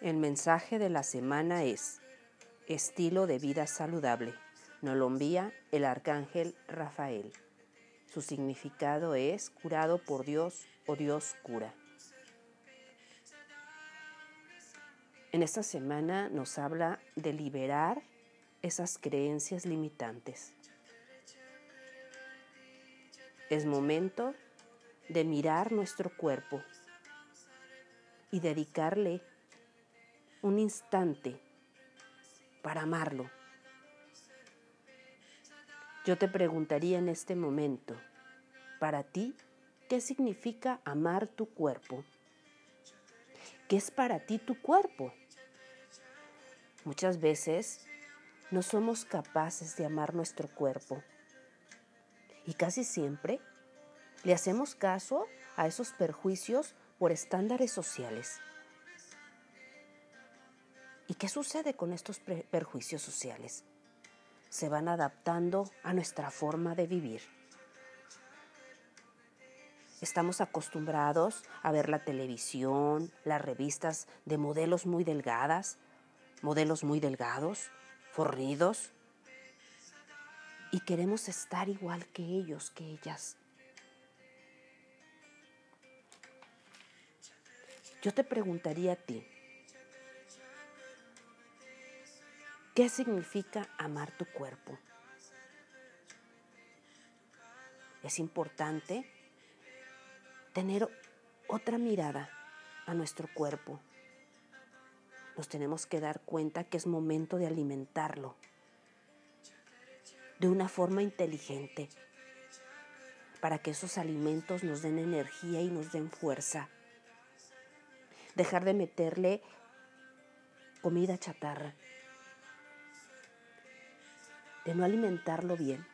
El mensaje de la semana es Estilo de vida saludable. Nos lo envía el arcángel Rafael. Su significado es curado por Dios o Dios cura. En esta semana nos habla de liberar esas creencias limitantes. Es momento de mirar nuestro cuerpo y dedicarle un instante para amarlo. Yo te preguntaría en este momento, para ti, ¿qué significa amar tu cuerpo? ¿Qué es para ti tu cuerpo? Muchas veces no somos capaces de amar nuestro cuerpo y casi siempre le hacemos caso a esos perjuicios por estándares sociales. ¿Y qué sucede con estos perjuicios sociales? Se van adaptando a nuestra forma de vivir. Estamos acostumbrados a ver la televisión, las revistas de modelos muy delgadas, modelos muy delgados, fornidos, y queremos estar igual que ellos, que ellas. Yo te preguntaría a ti, ¿Qué significa amar tu cuerpo? Es importante tener otra mirada a nuestro cuerpo. Nos tenemos que dar cuenta que es momento de alimentarlo de una forma inteligente para que esos alimentos nos den energía y nos den fuerza. Dejar de meterle comida chatarra de no alimentarlo bien.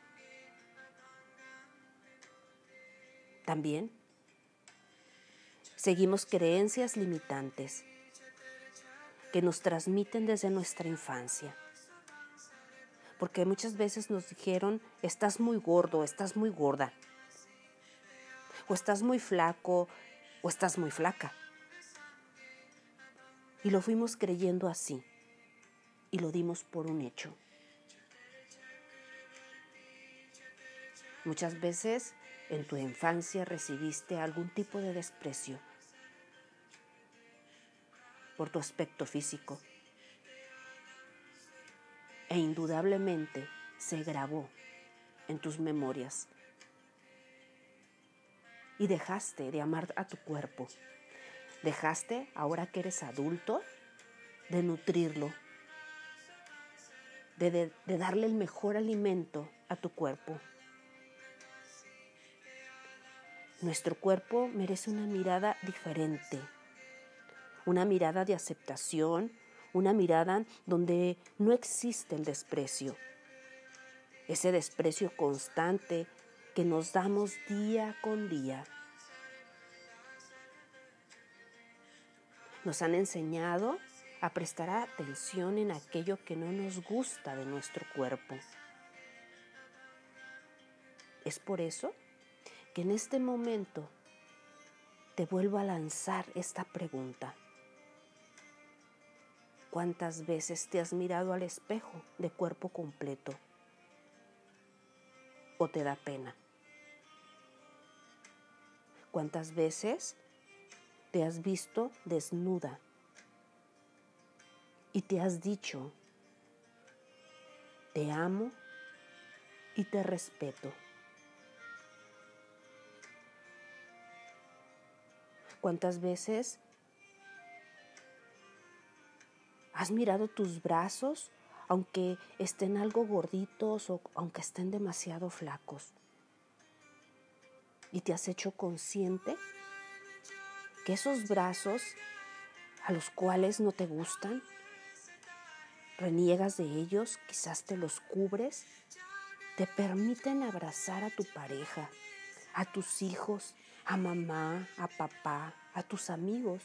También seguimos creencias limitantes que nos transmiten desde nuestra infancia. Porque muchas veces nos dijeron, estás muy gordo, estás muy gorda, o estás muy flaco, o estás muy flaca. Y lo fuimos creyendo así, y lo dimos por un hecho. Muchas veces en tu infancia recibiste algún tipo de desprecio por tu aspecto físico. E indudablemente se grabó en tus memorias. Y dejaste de amar a tu cuerpo. Dejaste, ahora que eres adulto, de nutrirlo, de, de darle el mejor alimento a tu cuerpo. Nuestro cuerpo merece una mirada diferente, una mirada de aceptación, una mirada donde no existe el desprecio, ese desprecio constante que nos damos día con día. Nos han enseñado a prestar atención en aquello que no nos gusta de nuestro cuerpo. Es por eso que en este momento te vuelvo a lanzar esta pregunta. ¿Cuántas veces te has mirado al espejo de cuerpo completo? ¿O te da pena? ¿Cuántas veces te has visto desnuda y te has dicho, te amo y te respeto? ¿Cuántas veces has mirado tus brazos aunque estén algo gorditos o aunque estén demasiado flacos? ¿Y te has hecho consciente que esos brazos a los cuales no te gustan, reniegas de ellos, quizás te los cubres, te permiten abrazar a tu pareja, a tus hijos, a mamá, a papá, a tus amigos.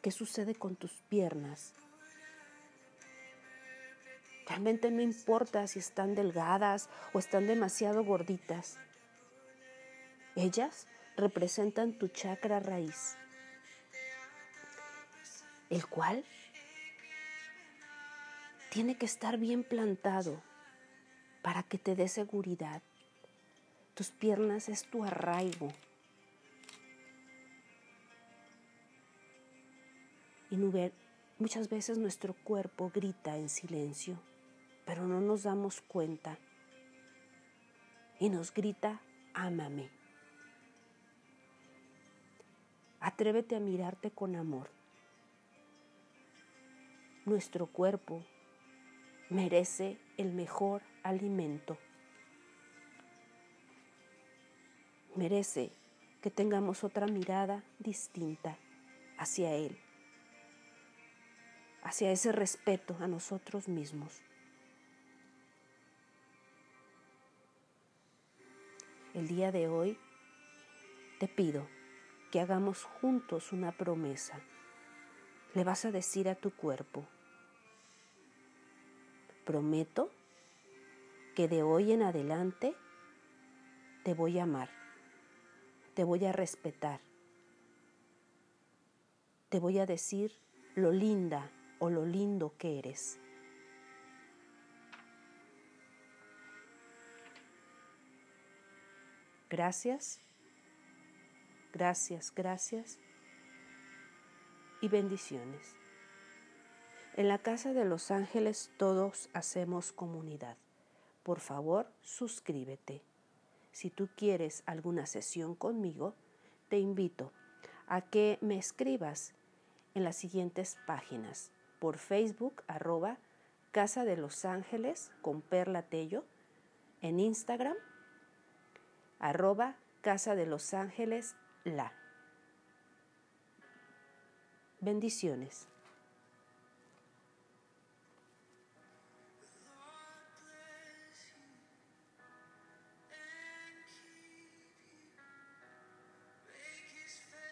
¿Qué sucede con tus piernas? Realmente no importa si están delgadas o están demasiado gorditas. Ellas representan tu chakra raíz. el cual tiene que estar bien plantado para que te dé seguridad. Tus piernas es tu arraigo. Y muchas veces nuestro cuerpo grita en silencio, pero no nos damos cuenta. Y nos grita, ámame. Atrévete a mirarte con amor. Nuestro cuerpo merece el mejor alimento. Merece que tengamos otra mirada distinta hacia Él, hacia ese respeto a nosotros mismos. El día de hoy te pido que hagamos juntos una promesa. Le vas a decir a tu cuerpo, prometo que de hoy en adelante te voy a amar, te voy a respetar, te voy a decir lo linda o lo lindo que eres. Gracias, gracias, gracias y bendiciones. En la Casa de los Ángeles todos hacemos comunidad. Por favor, suscríbete. Si tú quieres alguna sesión conmigo, te invito a que me escribas en las siguientes páginas. Por Facebook, arroba Casa de los Ángeles con Perla Tello. En Instagram, arroba Casa de los Ángeles La. Bendiciones.